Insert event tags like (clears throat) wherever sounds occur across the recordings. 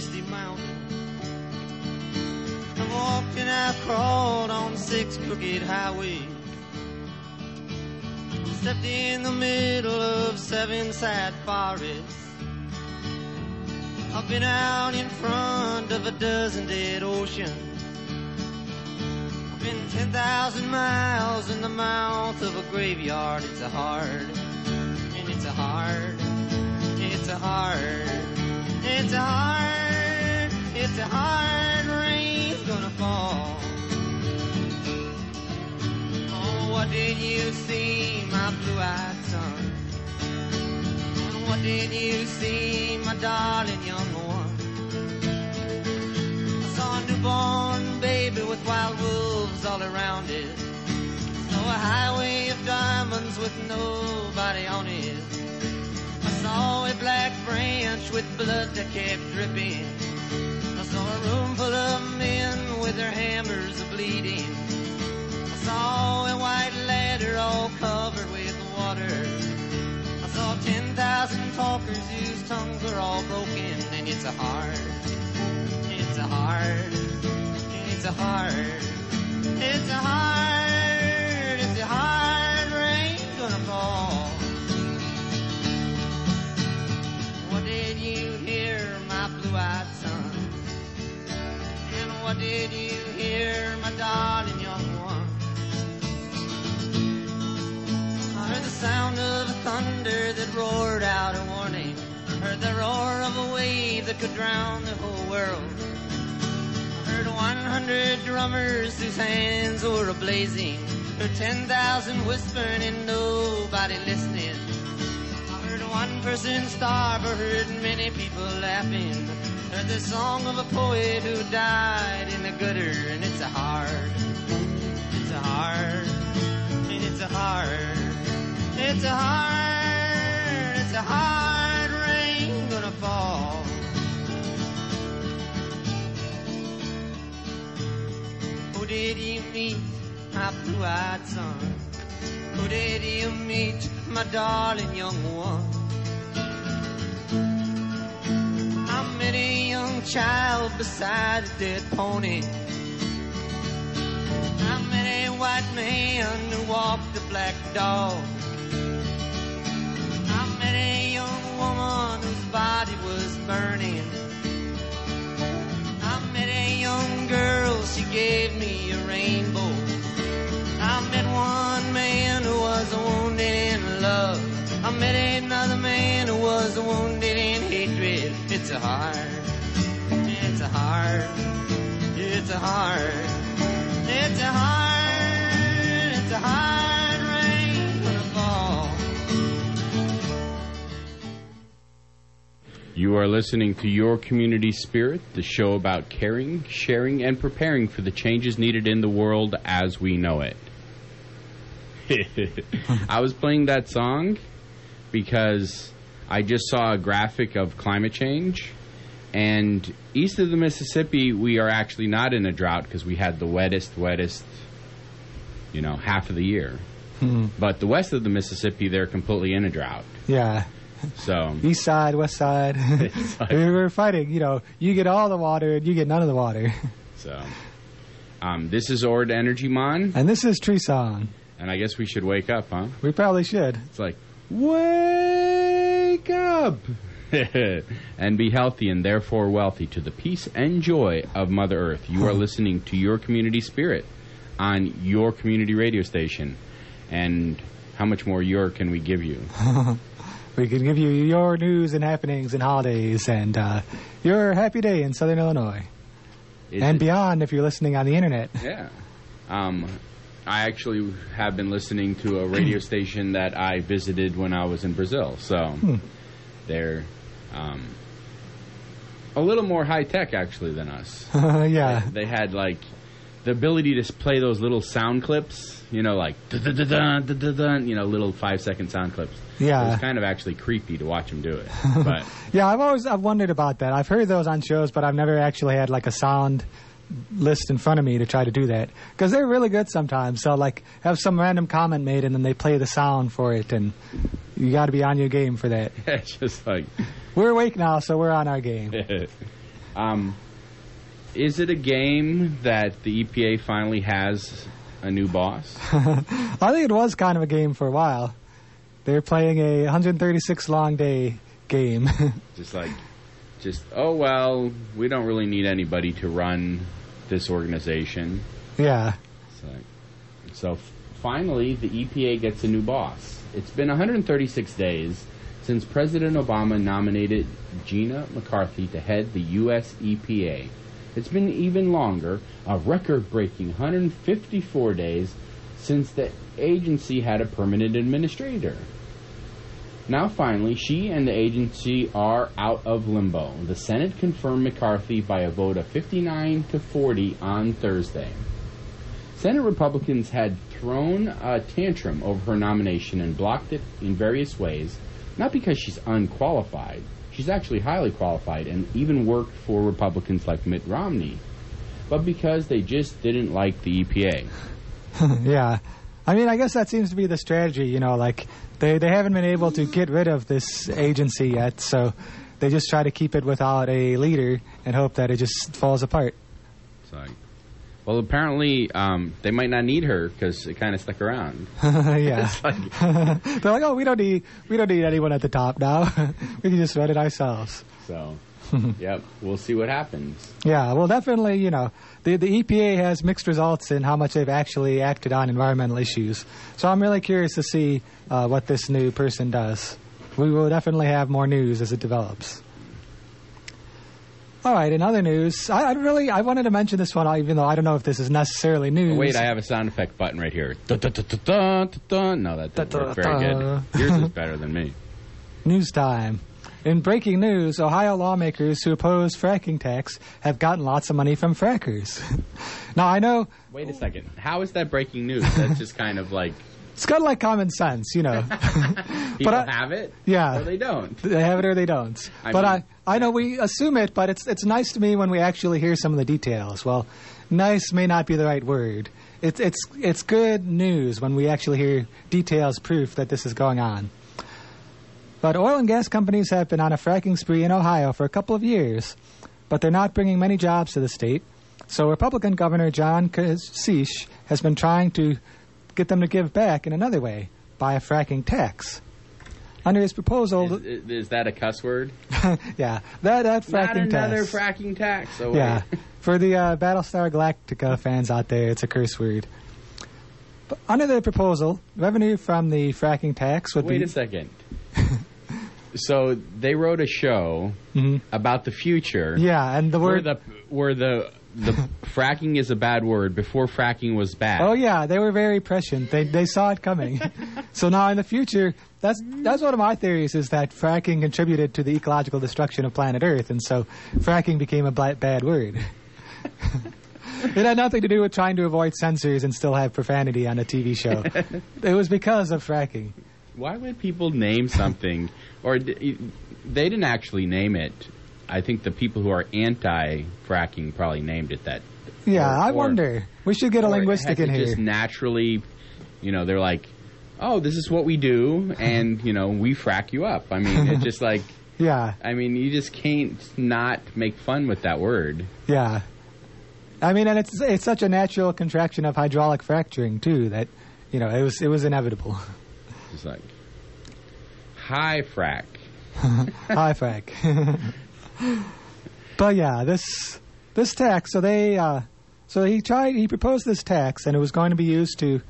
misty mountain. I walked and I've crawled on six crooked highways. Stepped in the middle of seven sad forests. I've been out in front of a dozen dead oceans. I've been 10,000 miles in the mouth of a graveyard. It's a hard, and it's a hard, it's a hard, it's a hard, it's a hard rain's gonna fall. Oh, what did you see, my blue-eyed son? And what did you see, my darling young one? I saw a newborn baby with wild wolves all around it. Saw a highway of diamonds with nobody on it. With blood that kept dripping. I saw a room full of men with their hammers bleeding. I saw a white ladder all covered with water. I saw 10,000 talkers whose tongues were all broken, and it's a hard, it's a hard, it's a hard, it's a hard, did you hear, my darling young one? I heard the sound of a thunder that roared out a warning. I heard the roar of a wave that could drown the whole world. I heard 100 drummers whose hands were ablazing. I Heard 10,000 whispering and nobody listening. I heard one person starve, I heard many people laughing. Heard the song of a poet who died in the gutter, and it's a hard, it's a hard, and it's a hard, it's a hard, it's a hard rain gonna fall. Who did you meet, my blue-eyed son? Who did you meet, my darling young one? Young child beside a dead pony. I met a white man who walked a black dog. I met a young woman whose body was burning. I met a young girl, she gave me a rainbow. I met one man who was wounded in love. I met another man who was wounded in hatred. It's a hard, hard, it's a hard, it's a hard, it's a hard rain gonna fall. You are listening to Your Community Spirit, the show about caring, sharing, and preparing for the changes needed in the world as we know it. (laughs) I was playing that song because I just saw a graphic of climate change. And east of the Mississippi, we are actually not in a drought because we had the wettest, wettest, you know, half of the year. Hmm. But the west of the Mississippi, they're completely in a drought. Yeah. So (laughs) East side, west side. (laughs) (laughs) we're fighting. You know, you get all the water and you get none of the water. So, um, this is Ord Energy Mon. And this is Tree Song. And I guess we should wake up, huh? We probably should. It's like, wake up! (laughs) and be healthy and therefore wealthy to the peace and joy of Mother Earth. You are listening to Your Community Spirit on your community radio station. And how much more your can we give you? (laughs) we can give you your news and happenings and holidays and uh, your happy day in Southern Illinois. Is and it- beyond if you're listening on the internet. Yeah. Um, I actually have been listening to a radio (clears throat) station that I visited when I was in Brazil. So Hmm. they're um, a little more high tech actually than us. (laughs) yeah. They had like the ability to play those little sound clips, you know, like dun-dun-dun-dun, dun-dun-dun, you know, little five second sound clips. Yeah. It was kind of actually creepy to watch them do it. But (laughs) Yeah, I've always I've wondered about that. I've heard those on shows, but I've never actually had like a sound list in front of me to try to do that because they're really good sometimes. So like have some random comment made and then they play the sound for it, and you got to be on your game for that. (laughs) it's just like (laughs) We're awake now, so we're on our game. (laughs) Um, is it a game that the EPA finally has a new boss? I think it was kind of a game for a while. They're playing a 136 long day game. just like, just oh well, we don't really need anybody to run this organization. yeah. So, so finally, the EPA gets a new boss. It's been 136 days since President Obama nominated Gina McCarthy to head the U.S. EPA. It's been even longer, a record breaking 154 days since the agency had a permanent administrator. Now, finally, she and the agency are out of limbo. The Senate confirmed McCarthy by a vote of 59 to 40 on Thursday. Senate Republicans had thrown a tantrum over her nomination and blocked it in various ways, not because she's unqualified. She's actually highly qualified and even worked for Republicans like Mitt Romney, but because they just didn't like the EPA. (laughs) yeah. I mean, I guess that seems to be the strategy, you know, like they, they haven't been able to get rid of this agency yet, so they just try to keep it without a leader and hope that it just falls apart. So, well, apparently um, they might not need her because it kind of stuck around. (laughs) yeah. (laughs) Like- (laughs) They're like, "Oh, we don't need we don't need anyone at the top now. we can just run it ourselves." so, (laughs) yep, we'll see what happens. Yeah, well, definitely, you know, the the EPA has mixed results in how much they've actually acted on environmental issues. So I'm really curious to see uh, what this new person does. We will definitely have more news as it develops. All right, in other news, I, I really I wanted to mention this one, even though I don't know if this is necessarily news. Oh, wait, I have a sound effect button right here. Dun, dun, dun. No, that didn't work very good. Yours is (laughs) better than me. News time. In breaking news, Ohio lawmakers who oppose fracking tax have gotten lots of money from frackers. (laughs) now, I know Wait a second. How is that breaking news? That's just kind of like it's kind of like common sense, you know. (laughs) (laughs) people I- have it, yeah. or they don't. They have it or they don't. I but mean- I, I know we assume it, but it's it's nice to me when we actually hear some of the details. Well, nice may not be the right word. It's it's it's good news when we actually hear details, proof that this is going on. But oil and gas companies have been on a fracking spree in Ohio for a couple of years, but they're not bringing many jobs to the state. So Republican Governor John Kasich has been trying to get them to give back in another way by a fracking tax. Under his proposal, Is, is that a cuss word? (laughs) yeah, that that Not fracking another tax. fracking tax. Oh, yeah, for the uh, Battlestar Galactica fans out there, it's a curse word. But under the proposal, revenue from the fracking tax would Wait be a second. (laughs) so they wrote a show Mhm. about the future. yeah, and the Where word. the where the the (laughs) fracking is a bad word before fracking was bad. Oh yeah, they were very prescient. They they saw it coming. (laughs) so now in the future, that's that's one of my theories is that fracking contributed to the ecological destruction of planet Earth, and so fracking became a bad word. (laughs) it had nothing to do with trying to avoid censors and still have profanity on a TV show. it was because of fracking. Why would people name something, or d- they didn't actually name it? I think the people who are anti-fracking probably named it that. Yeah, Or- I or- wonder. We should get a linguistic in here. Just naturally, you know, they're like, "Oh, this is what we do," and you know, we frack you up. I mean, it's just like, (laughs) yeah, I mean, you just can't not make fun with that word. yeah. I mean, and it's it's such a natural contraction of hydraulic fracturing too that you know it was it was inevitable. It's like high frack. (laughs) High frac. (laughs) but yeah, this this tax. So they uh, so he tried he proposed this tax, and it was going to be used to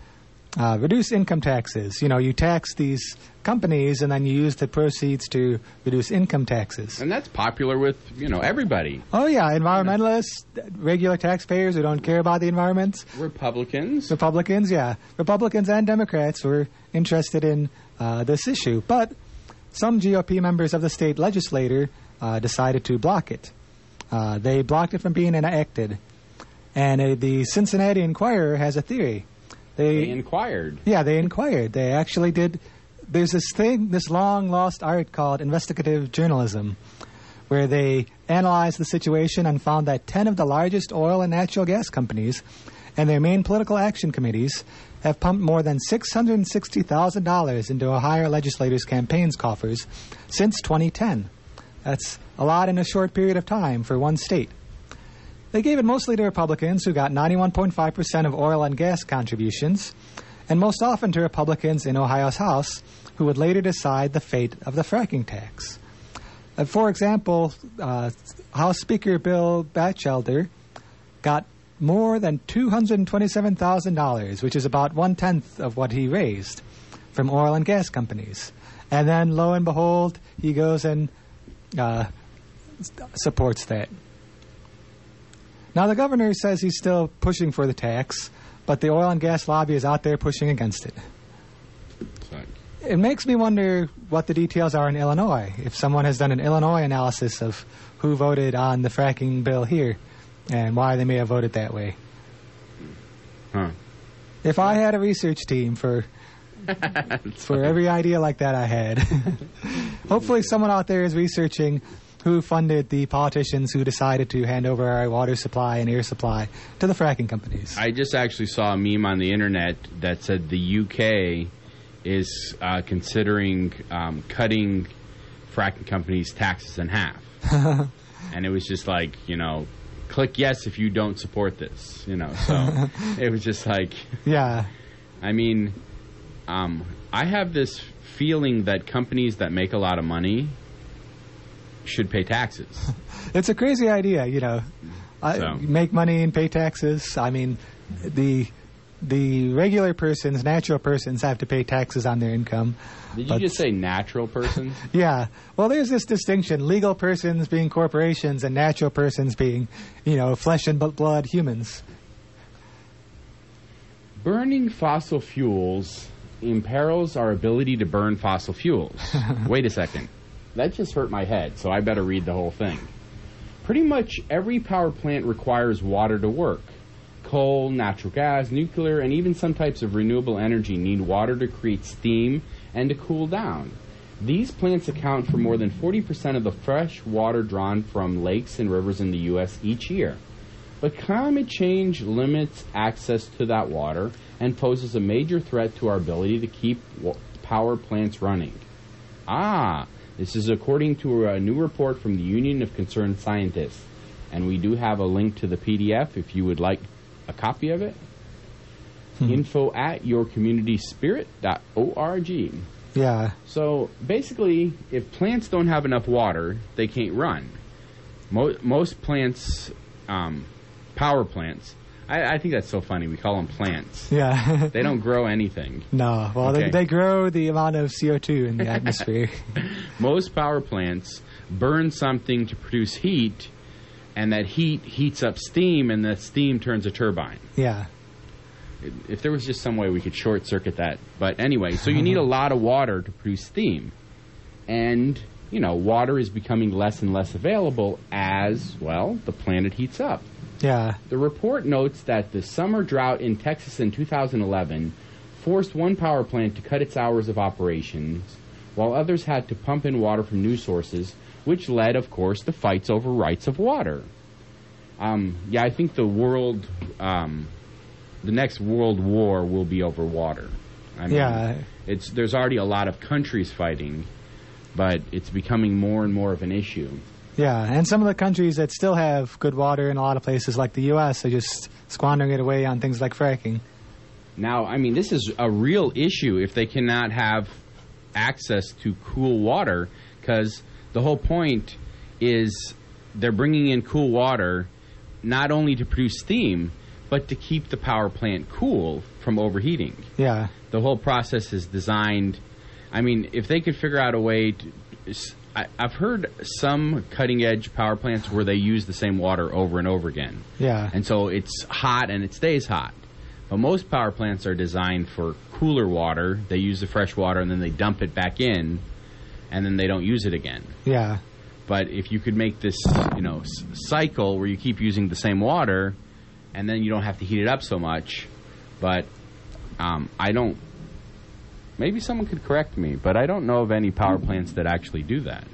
uh, reduce income taxes. You know, you tax these companies, and then you use the proceeds to reduce income taxes. And that's popular with, you know, everybody. Oh yeah, environmentalists, regular taxpayers who don't care about the environment. Republicans. Republicans, yeah, Republicans and Democrats were interested in uh, this issue, but some GOP members of the state legislature uh, decided to block it. Uh, they blocked it from being enacted, and uh, the Cincinnati Enquirer has a theory. They, They inquired. yeah, they inquired. They actually did. There's this thing, this long lost art called investigative journalism, where they analyzed the situation and found that 10 of the largest oil and natural gas companies and their main political action committees have pumped more than $660,000 into Ohio legislators' campaigns coffers since 2010. That's a lot in a short period of time for one state. They gave it mostly to Republicans who got 91.5% of oil and gas contributions, and most often to Republicans in Ohio's House who would later decide the fate of the fracking tax. Uh, for example, uh, House Speaker Bill Batchelder got more than $227,000, which is about one tenth of what he raised from oil and gas companies. And then, lo and behold, he goes and uh, supports that. Now, the governor says he's still pushing for the tax, but the oil and gas lobby is out there pushing against it. Like, It makes me wonder what the details are in Illinois. If someone has done an Illinois analysis of who voted on the fracking bill here and why they may have voted that way. huh. If I had a research team for (laughs) for every idea like that I had, (laughs) hopefully someone out there is researching who funded the politicians who decided to hand over our water supply and air supply to the fracking companies. I just actually saw a meme on the internet that said the UK is uh, considering um, cutting fracking companies' taxes in half, (laughs) and it was just like you know, click yes if you don't support this. You know, so (laughs) it was just like, yeah, (laughs) I mean, um, I have this feeling that companies that make a lot of money should pay taxes. (laughs) it's a crazy idea, you know. I, Make money and pay taxes. I mean, the the regular persons, natural persons, have to pay taxes on their income. Did you just say natural persons? (laughs) Yeah. Well, there's this distinction: legal persons being corporations, and natural persons being, you know, flesh and blood humans. Burning fossil fuels imperils our ability to burn fossil fuels. (laughs) Wait a second. That just hurt my head, so I better read the whole thing. Pretty much every power plant requires water to work. Coal, natural gas, nuclear, and even some types of renewable energy need water to create steam and to cool down. These plants account for more than 40% of the fresh water drawn from lakes and rivers in the U.S. each year. But climate change limits access to that water and poses a major threat to our ability to keep power plants running. Ah, this is according to a new report from the Union of Concerned Scientists. And we do have a link to the PDF if you would like a copy of it. Info at yourcommunityspirit.org. Yeah. So basically, if plants don't have enough water, they can't run. Mo- most plants, um, power plants, I, I think that's so funny. We call them plants. Yeah. (laughs) They don't grow anything. no. Well, Okay. they, they grow the amount of CO2 in the (laughs) atmosphere. Most power plants burn something to produce heat, and that heat heats up steam, and that steam turns a turbine. yeah. if there was just some way we could short circuit that. But anyway, so you need a (laughs) lot of water to produce steam. And, you know, water is becoming less and less available as, well, the planet heats up. Yeah. The report notes that the summer drought in Texas in 2011 forced one power plant to cut its hours of operations, while others had to pump in water from new sources, which led, of course, to fights over rights of water. Um, yeah, I think the world, um, the next world war will be over water. I mean, Yeah. it's there's already a lot of countries fighting, but it's becoming more and more of an issue. Yeah. And some of the countries that still have good water in a lot of places, like the U.S., are just squandering it away on things like fracking. Now, I mean, this is a real issue if they cannot have access to cool water, because the whole point is they're bringing in cool water not only to produce steam, but to keep the power plant cool from overheating. Yeah. The whole process is designed. I mean, if they could figure out a way to. I, I've heard some cutting edge power plants where they use the same water over and over again. Yeah. And so it's hot and it stays hot. But most power plants are designed for cooler water. They use the fresh water and then they dump it back in and then they don't use it again. Yeah. But if you could make this, you know, s- cycle where you keep using the same water and then you don't have to heat it up so much, but um, I don't maybe someone could correct me, but I don't know of any power plants that actually do that.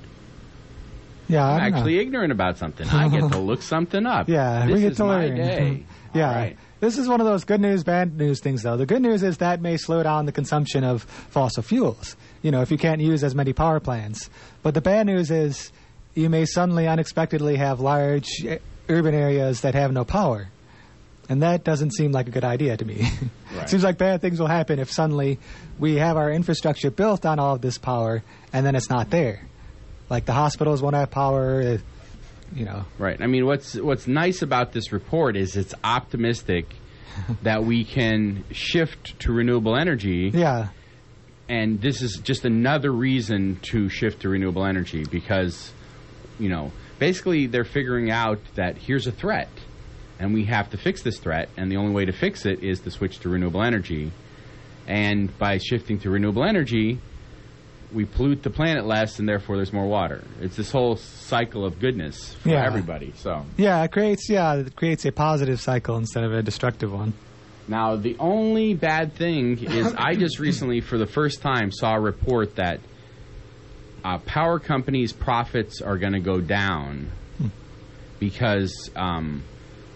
Yeah. I I'm don't actually ignorant about something. I get to look something up. (laughs) Yeah, this we get is to my day. (laughs) yeah. All right. This is one of those good news, bad news things, though. The good news is that may slow down the consumption of fossil fuels, you know, if you can't use as many power plants. But the bad news is you may suddenly unexpectedly have large eh, urban areas that have no power. And that doesn't seem like a good idea to me. (laughs) Right. Seems like bad things will happen if suddenly we have our infrastructure built on all of this power and then it's not there. Like the hospitals won't have power, eh, you know. Right. I mean, what's what's nice about this report is it's optimistic (laughs) that we can shift to renewable energy, Yeah, and this is just another reason to shift to renewable energy because, you know, basically they're figuring out that here's a threat, and we have to fix this threat, and the only way to fix it is to switch to renewable energy, and by shifting to renewable energy. We pollute the planet less, and therefore there's more water. It's this whole cycle of goodness for Yeah. everybody. So yeah, it creates yeah, it creates a positive cycle instead of a destructive one. Now, the only bad thing is I just recently, for the first time, saw a report that uh, power companies' profits are going to go down because, um,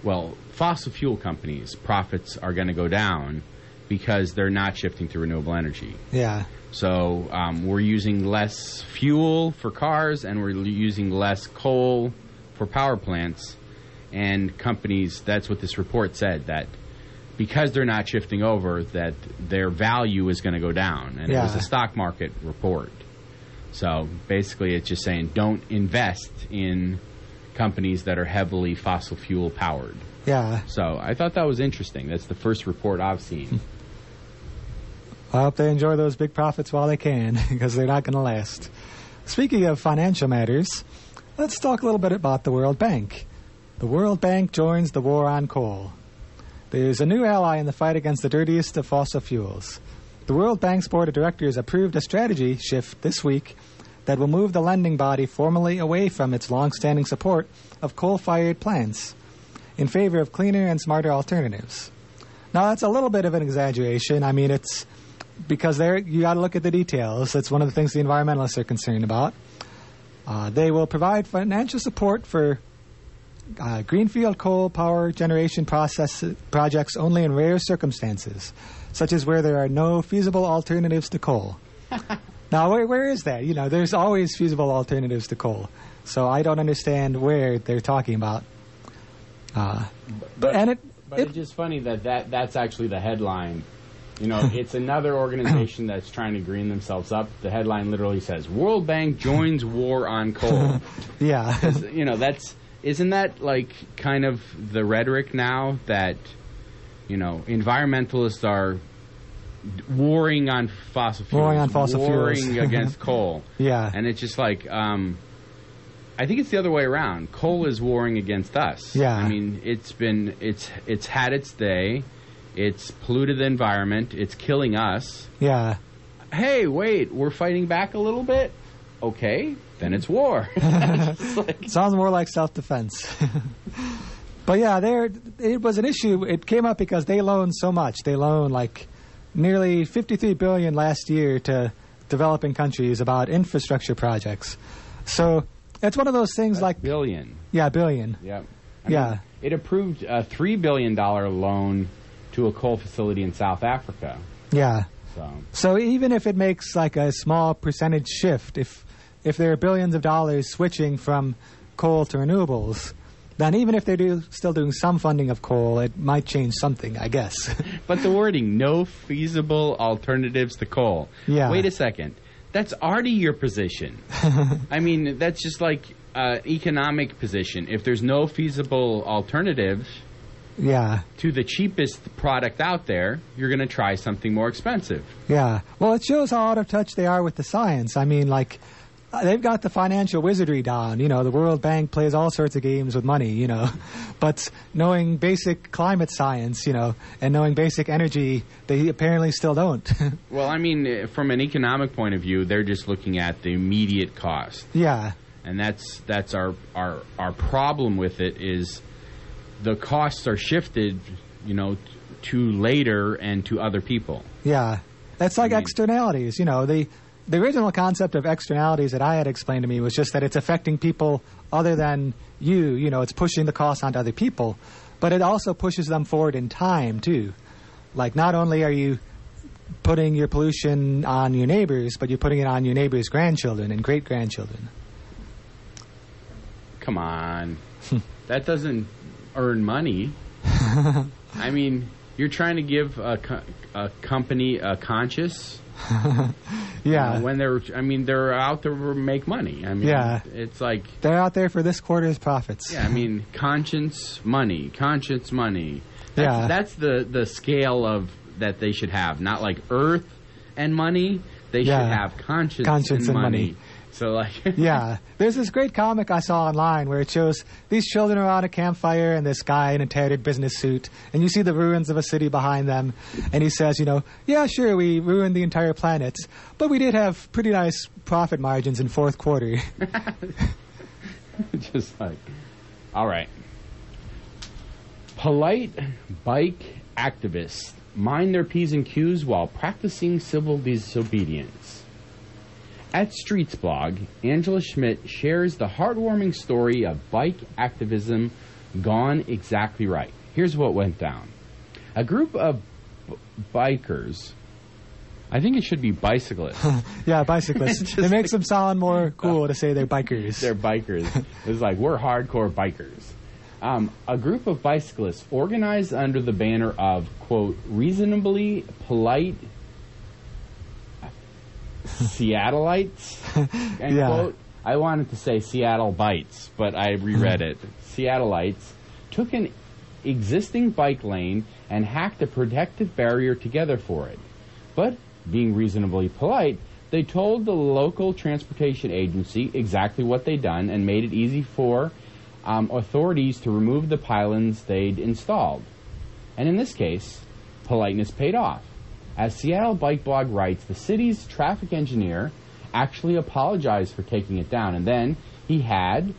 well, fossil fuel companies' profits are going to go down because they're not shifting to renewable energy. Yeah, So um, we're using less fuel for cars and we're using less coal for power plants. And companies, that's what this report said, that because they're not shifting over, that their value is going to go down. And it was a stock market report. So basically, it's just saying don't invest in companies that are heavily fossil fuel powered. yeah. So I thought that was interesting. That's the first report I've seen. I hope they enjoy those big profits while they can, (laughs) because they're not going to last. Speaking of financial matters, let's talk a little bit about the World Bank. The World Bank joins the war on coal. There's a new ally in the fight against the dirtiest of fossil fuels. The World Bank's board of directors approved a strategy shift this week that will move the lending body formally away from its long-standing support of coal-fired plants in favor of cleaner and smarter alternatives. Now that's a little bit of an exaggeration. I mean, it's because there you got to look at the details. That's one of the things the environmentalists are concerned about. Uh, they will provide financial support for uh, greenfield coal power generation process projects only in rare circumstances, such as where there are no feasible alternatives to coal. (laughs) now, where, where is that? You know, there's always feasible alternatives to coal. So I don't understand where they're talking about. Uh, But, and it, but it it's just funny that, that that's actually the headline. You know, (laughs) it's another organization that's trying to green themselves up. The headline literally says World Bank joins war on (laughs) coal. yeah. you know, that's isn't that like kind of the rhetoric now that you know, environmentalists are warring on fossil fuels, Warring on fossil warring fuels. (laughs) against coal. Yeah. And it's just like um I think it's the other way around. Coal is warring against us. Yeah. I mean, it's been it's it's had its day. It's polluted the environment. It's killing us. Yeah. Hey, wait, we're fighting back a little bit. Okay, then it's war. (laughs) It's like- (laughs) Sounds more like self defense. (laughs) but yeah, there it was an issue. It came up because they loaned so much. They loaned like nearly 53 billion last year to developing countries about infrastructure projects. So it's one of those things like billion. yeah, billion. Yep. Yeah. it approved a three billion dollar loan to a coal facility in South Africa. Yeah. So So even if it makes like a small percentage shift, if if there are billions of dollars switching from coal to renewables, then even if they're do, still doing some funding of coal, it might change something, I guess. (laughs) But the wording, no feasible alternatives to coal. Yeah. Wait a second. That's already your position. (laughs) I mean, that's just like uh, economic position. If there's no feasible alternative yeah. to the cheapest product out there, you're going to try something more expensive. Yeah. Well, it shows how out of touch they are with the science. I mean, like, uh, they've got the financial wizardry down. You know, the World Bank plays all sorts of games with money, you know. (laughs) But knowing basic climate science, you know, and knowing basic energy, they apparently still don't. (laughs) Well, I mean, eh, from an economic point of view, they're just looking at the immediate cost. yeah. and that's that's our our our problem with it is the costs are shifted, you know, t- to later and to other people. Yeah. That's like I mean- externalities. You know, the the original concept of externalities that I had explained to me was just that it's affecting people other than you. You know, it's pushing the cost onto other people, but it also pushes them forward in time too. Like, not only are you putting your pollution on your neighbors, but you're putting it on your neighbors' grandchildren and great grandchildren. come on. (laughs) that doesn't earn money. (laughs) I mean, you're trying to give a, co- a company a conscious (laughs) Yeah. when they're I mean they're out there to make money. I mean Yeah. it's like They're out there for this quarter's profits. yeah, I mean conscience money, conscience money. That's, Yeah. that's the the scale of that they should have, not like earth and money. They Yeah. should have conscience, Conscience and, and money. money. So like (laughs) Yeah. There's this great comic I saw online where it shows these children around a campfire and this guy in a tattered business suit, and you see the ruins of a city behind them, and he says, you know, yeah, sure, we ruined the entire planet, but we did have pretty nice profit margins in fourth quarter. (laughs) just like all right. Polite bike activists mind their P's and Q's while practicing civil disobedience. At Streetsblog, Angela Schmitt shares the heartwarming story of bike activism gone exactly right. Here's what went down. A group of b- bikers, I think it should be bicyclists. (laughs) yeah, bicyclists. (laughs) it makes them sound more cool to say they're bikers. they're bikers. It's like we're hardcore bikers. Um, a group of bicyclists organized under the banner of quote reasonably polite Seattleites. (laughs) End Yeah. quote. I wanted to say Seattle bites, but I reread it. Seattleites took an existing bike lane and hacked a protective barrier together for it. But being reasonably polite, they told the local transportation agency exactly what they'd done and made it easy for um, authorities to remove the pylons they'd installed. And in this case, politeness paid off. As Seattle Bike Blog writes, the city's traffic engineer actually apologized for taking it down, and then he had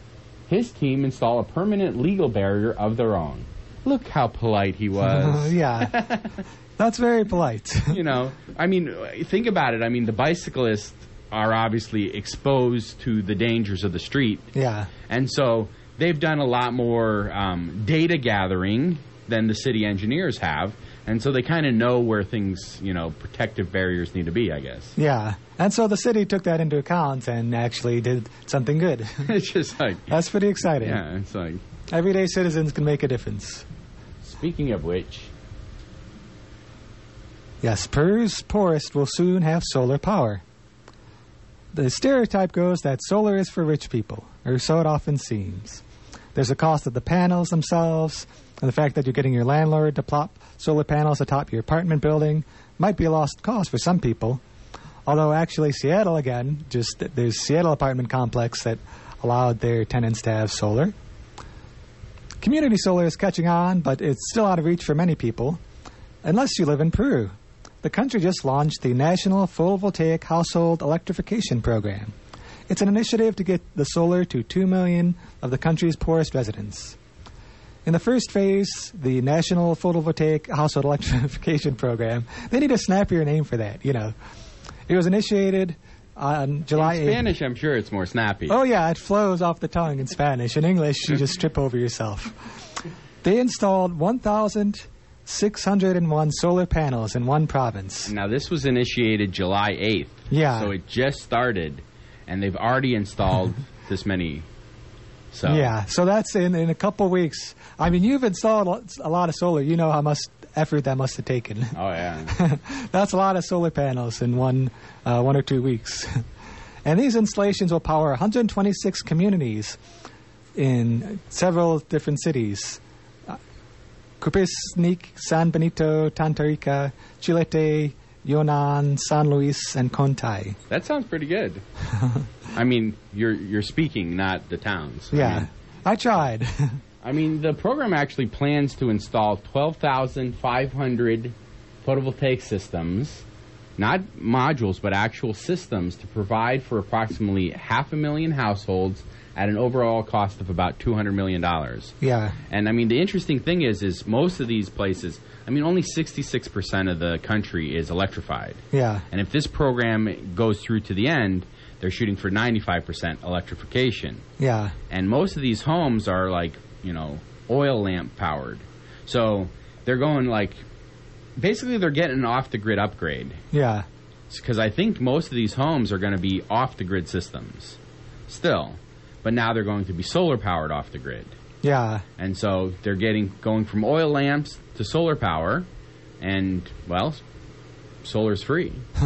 his team install a permanent legal barrier of their own. Look how polite he (laughs) was. yeah. (laughs) That's very polite. (laughs) you know, I mean, think about it. I mean, the bicyclists are obviously exposed to the dangers of the street, yeah. and so they've done a lot more um, data gathering than the city engineers have, and so they kind of know where things, you know, protective barriers need to be. I guess Yeah. And so the city took that into account and actually did something good. (laughs) (laughs) it's just like, That's pretty exciting. yeah, it's like. Everyday citizens can make a difference. Speaking of which, Yes, Peru's poorest will soon have solar power. The stereotype goes that solar is for rich people, or so it often seems. There's a cost of the panels themselves, and the fact that you're getting your landlord to plop solar panels atop your apartment building might be a lost cause for some people. Although actually Seattle again, just there's Seattle apartment complex that allowed their tenants to have solar. Community solar is catching on, but it's still out of reach for many people, unless you live in Peru. The country just launched the National Photovoltaic Household Electrification Program. It's an initiative to get the solar to 2 million of the country's poorest residents. In the first phase, the National Photovoltaic Household Electrification (laughs) Program, they need a snappier name for that, you know. It was initiated on July in 8th. Spanish, I'm sure it's more snappy. Oh yeah, it flows off the tongue in Spanish. In English, you just trip over yourself. They installed 1,601 solar panels in one province. Now, this was initiated July 8th. Yeah. So it just started, and they've already installed (laughs) this many. So Yeah, so that's in, in a couple weeks. I mean, you've installed a lot of solar. You know how much effort that must have taken. Oh yeah. (laughs) that's a lot of solar panels in one uh, one or two weeks. (laughs) and these installations will power 126 communities in several different cities. Uh, Cupisnique, San Benito, Tantarica, Chilete, Yonan, San Luis, and Contai. that sounds pretty good. (laughs) I mean, you're you're speaking, not the towns. I Yeah, mean, I tried. (laughs) I mean, the program actually plans to install 12,500 photovoltaic systems, not modules, but actual systems to provide for approximately half a million households at an overall cost of about $200 million. yeah, And I mean, the interesting thing is, is most of these places, I mean, only 66% of the country is electrified. yeah, And if this program goes through to the end, they're shooting for 95% electrification. yeah, And most of these homes are like, you know, oil lamp powered. So they're going like, basically, they're getting an off the grid upgrade. yeah. Because I think most of these homes are going to be off the grid systems still. but now they're going to be solar powered off the grid. Yeah. And so they're getting going from oil lamps to solar power, and well, solar's free, (laughs)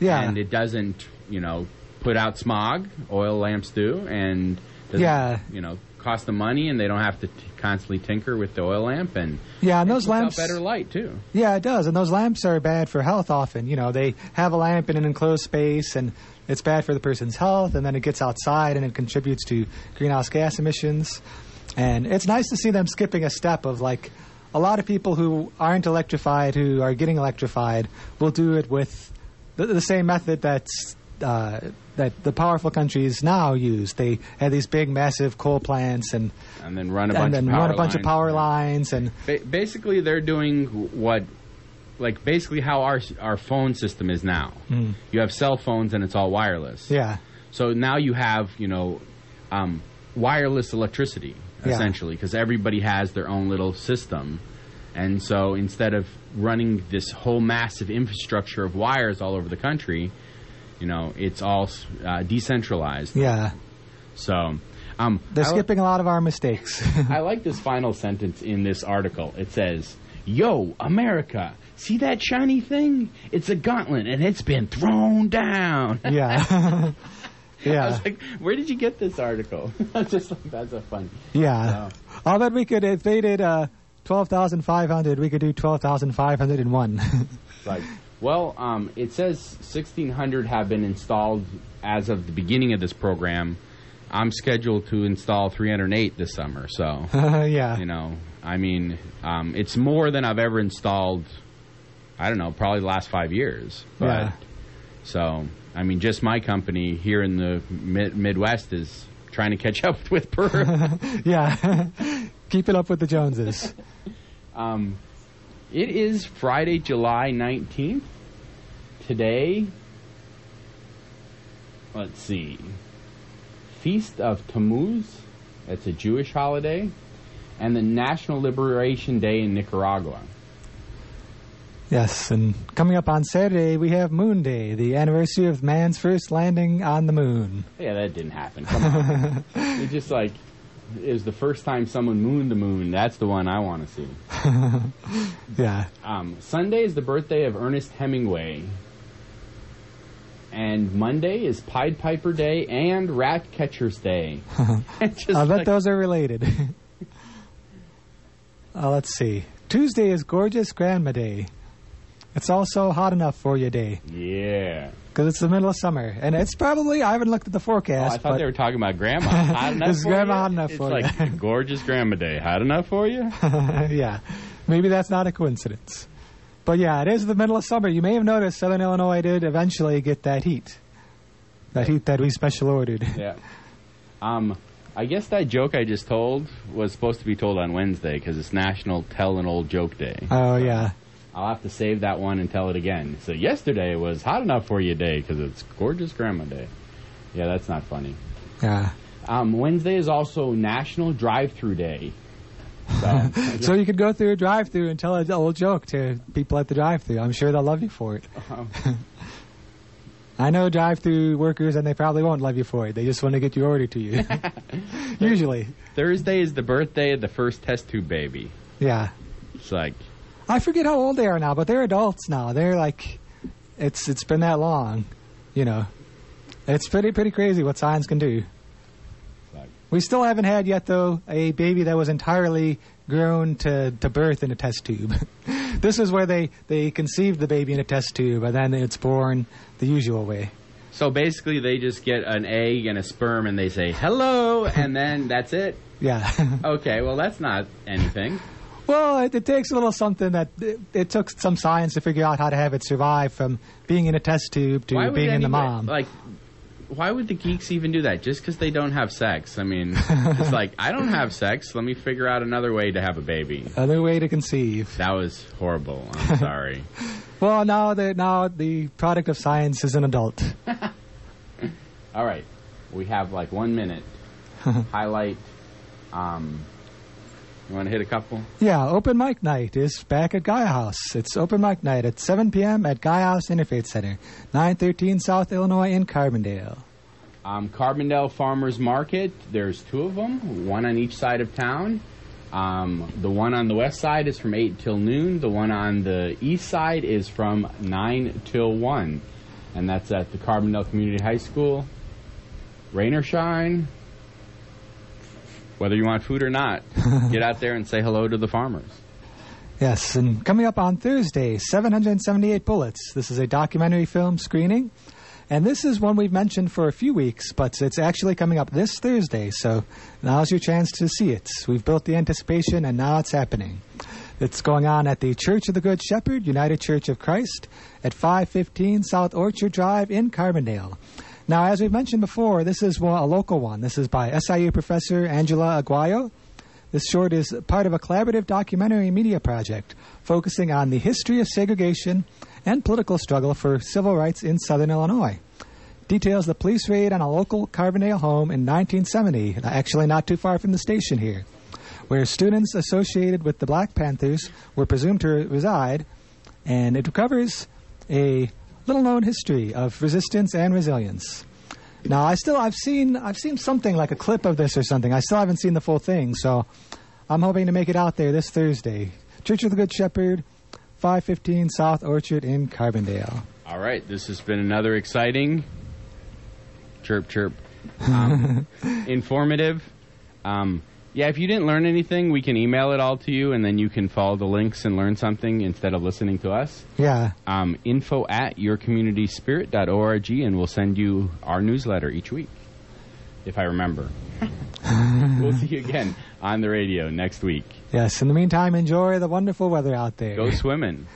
Yeah. and it doesn't, you know, put out smog. Oil lamps do, and doesn't, Yeah. you know, cost them money, and they don't have to t- constantly tinker with the oil lamp, and yeah, and those lamps. better light too. Yeah, it does. And those lamps are bad for health often. You know, they have a lamp in an enclosed space and it's bad for the person's health and then it gets outside and it contributes to greenhouse gas emissions. And it's nice to see them skipping a step of like a lot of people who aren't electrified, who are getting electrified, will do it with the, the same method that's uh, that the powerful countries now use. They have these big, massive coal plants and And then run a bunch and then of power run a bunch of lines. power lines and Ba- basically, they're doing what, like, basically how our our phone system is now. You have cell phones, and it's all wireless. Mm. yeah, So now you have, you know, um, wireless electricity essentially because everybody has their own little system, and so instead of running this whole massive infrastructure of wires all over the country, you know, it's all uh, decentralized. yeah. So. Um, They're I li- skipping a lot of our mistakes. (laughs) I like this final sentence in this article. It says, Yo, America, see that shiny thing? It's a gauntlet and it's been thrown down. yeah. (laughs) yeah. (laughs) I was like, where did you get this article? I was just like, that's a fun. yeah. I'll bet we could, if they did uh, 12,500, we could do 12,501. It's like, well, um, it says 1,600 have been installed as of the beginning of this program. I'm scheduled to install 308 this summer, so (laughs) yeah. you know, I mean, um, it's more than I've ever installed. I don't know, probably the last five years. But, Yeah. So, I mean, just my company here in the mid- Midwest is trying to catch up (laughs) with Perth. (laughs) Yeah. Keep it up with the Joneses. um, it is Friday, July 19th. Today, let's see, Feast of Tammuz. That's a Jewish holiday. And the National Liberation Day in Nicaragua. Yes, and coming up on Saturday, we have Moon Day, the anniversary of man's first landing on the moon. Yeah, that didn't happen. Come on. (laughs) it's just like was the first time someone mooned the moon. That's the one I want to see. (laughs) Yeah. Um, Sunday is the birthday of Ernest Hemingway. And Monday is Pied Piper Day and Rat Catcher's Day. (laughs) (laughs) I bet like- those are related. uh, let's see. Tuesday is Gorgeous Grandma Day. It's also hot enough for you day Yeah. because it's the middle of summer, and it's probably I haven't looked at the Oh, forecast. I thought they were talking about grandma. (laughs) Hot enough Is for grandma you? hot enough it's for you? like (laughs) gorgeous grandma day. Hot enough for you? (laughs) yeah, maybe that's not a coincidence. But yeah, it is the middle of summer. You may have noticed Southern Illinois did eventually get that heat, that heat that we special ordered. Yeah. Um, I guess that joke I just told was supposed to be told on Wednesday because it's National Tell an Old Joke Day. Oh yeah, I'll have to save that one and tell it again. So yesterday was hot enough for you day because it's gorgeous grandma day. Yeah, that's not funny. yeah. Um, Wednesday is also National Drive-Through Day. So, (laughs) So you could go through a drive-through and tell an old joke to people at the drive-through. I'm sure they'll love you for it. (laughs) I know drive-through workers, and they probably won't love you for it. They just want to get your order to you. (laughs) Usually, Thursday is the birthday of the first test tube baby. yeah. It's like I forget how old they are now, but they're adults now. They're like, it's it's been that long, you know. It's pretty pretty crazy what science can do. We still haven't had yet, though, a baby that was entirely grown to, to birth in a test tube. (laughs) this is where they, they conceived the baby in a test tube, and then it's born the usual way. so. Basically, they just get an egg and a sperm, and they say hello, and then that's it. Yeah. (laughs) Okay, well that's not anything. Well, it, it takes a little something that it, it took some science to figure out how to have it survive from being in a test tube to being in the anybody- mom. Like, why would the geeks even do that? Just because they don't have sex? I mean, it's like I don't have sex. Let me figure out another way to have a baby. Other way to conceive. That was horrible. I'm sorry. (laughs) Well, now the now the product of science is an adult. (laughs) All right, we have like one minute. (laughs) Highlight. Um, you want to hit a couple? Yeah, open mic night is back at Gaia House. It's open mic night at 7 p.m. at Gaia House Interfaith Center, 913 South Illinois in Carbondale. Um, Carbondale Farmers Market, there's two of them, one on each side of town. Um, the one on the west side is from 8 till noon. The one on the east side is from 9 till 1. And that's at the Carbondale Community High School. Rain or shine, whether you want food or not, (laughs) get out there and say hello to the farmers. Yes, and coming up on Thursday, 778 Bullets. This is a documentary film screening. And this is one we've mentioned for a few weeks, but it's actually coming up this Thursday, so now's your chance to see it. We've built the anticipation, and now it's happening. It's going on at the Church of the Good Shepherd, United Church of Christ, at 515 South Orchard Drive in Carbondale. Now, as we've mentioned before, this is one, a local one. This is by SIU professor Angela Aguayo. This short is part of a collaborative documentary media project focusing on the history of segregation and political struggle for civil rights in southern Illinois. Details the police raid on a local Carbondale home in 1970, actually not too far from the station here, where students associated with the Black Panthers were presumed to reside, and it covers a little known history of resistance and resilience. Now, I still I've seen I've seen something like a clip of this or something. I still haven't seen the full thing, so I'm hoping to make it out there this Thursday. Church of the Good Shepherd, 515 South Orchard in Carbondale. All right, this has been another exciting chirp chirp, (laughs) um, informative. Um, yeah, if you didn't learn anything, we can email it all to you, and then you can follow the links and learn something instead of listening to us. Yeah. Um, info at yourcommunityspirit.org, and we'll send you our newsletter each week, if I remember. (laughs) we'll see you again on the radio next week. Yes. In the meantime, enjoy the wonderful weather out there. Go swimming.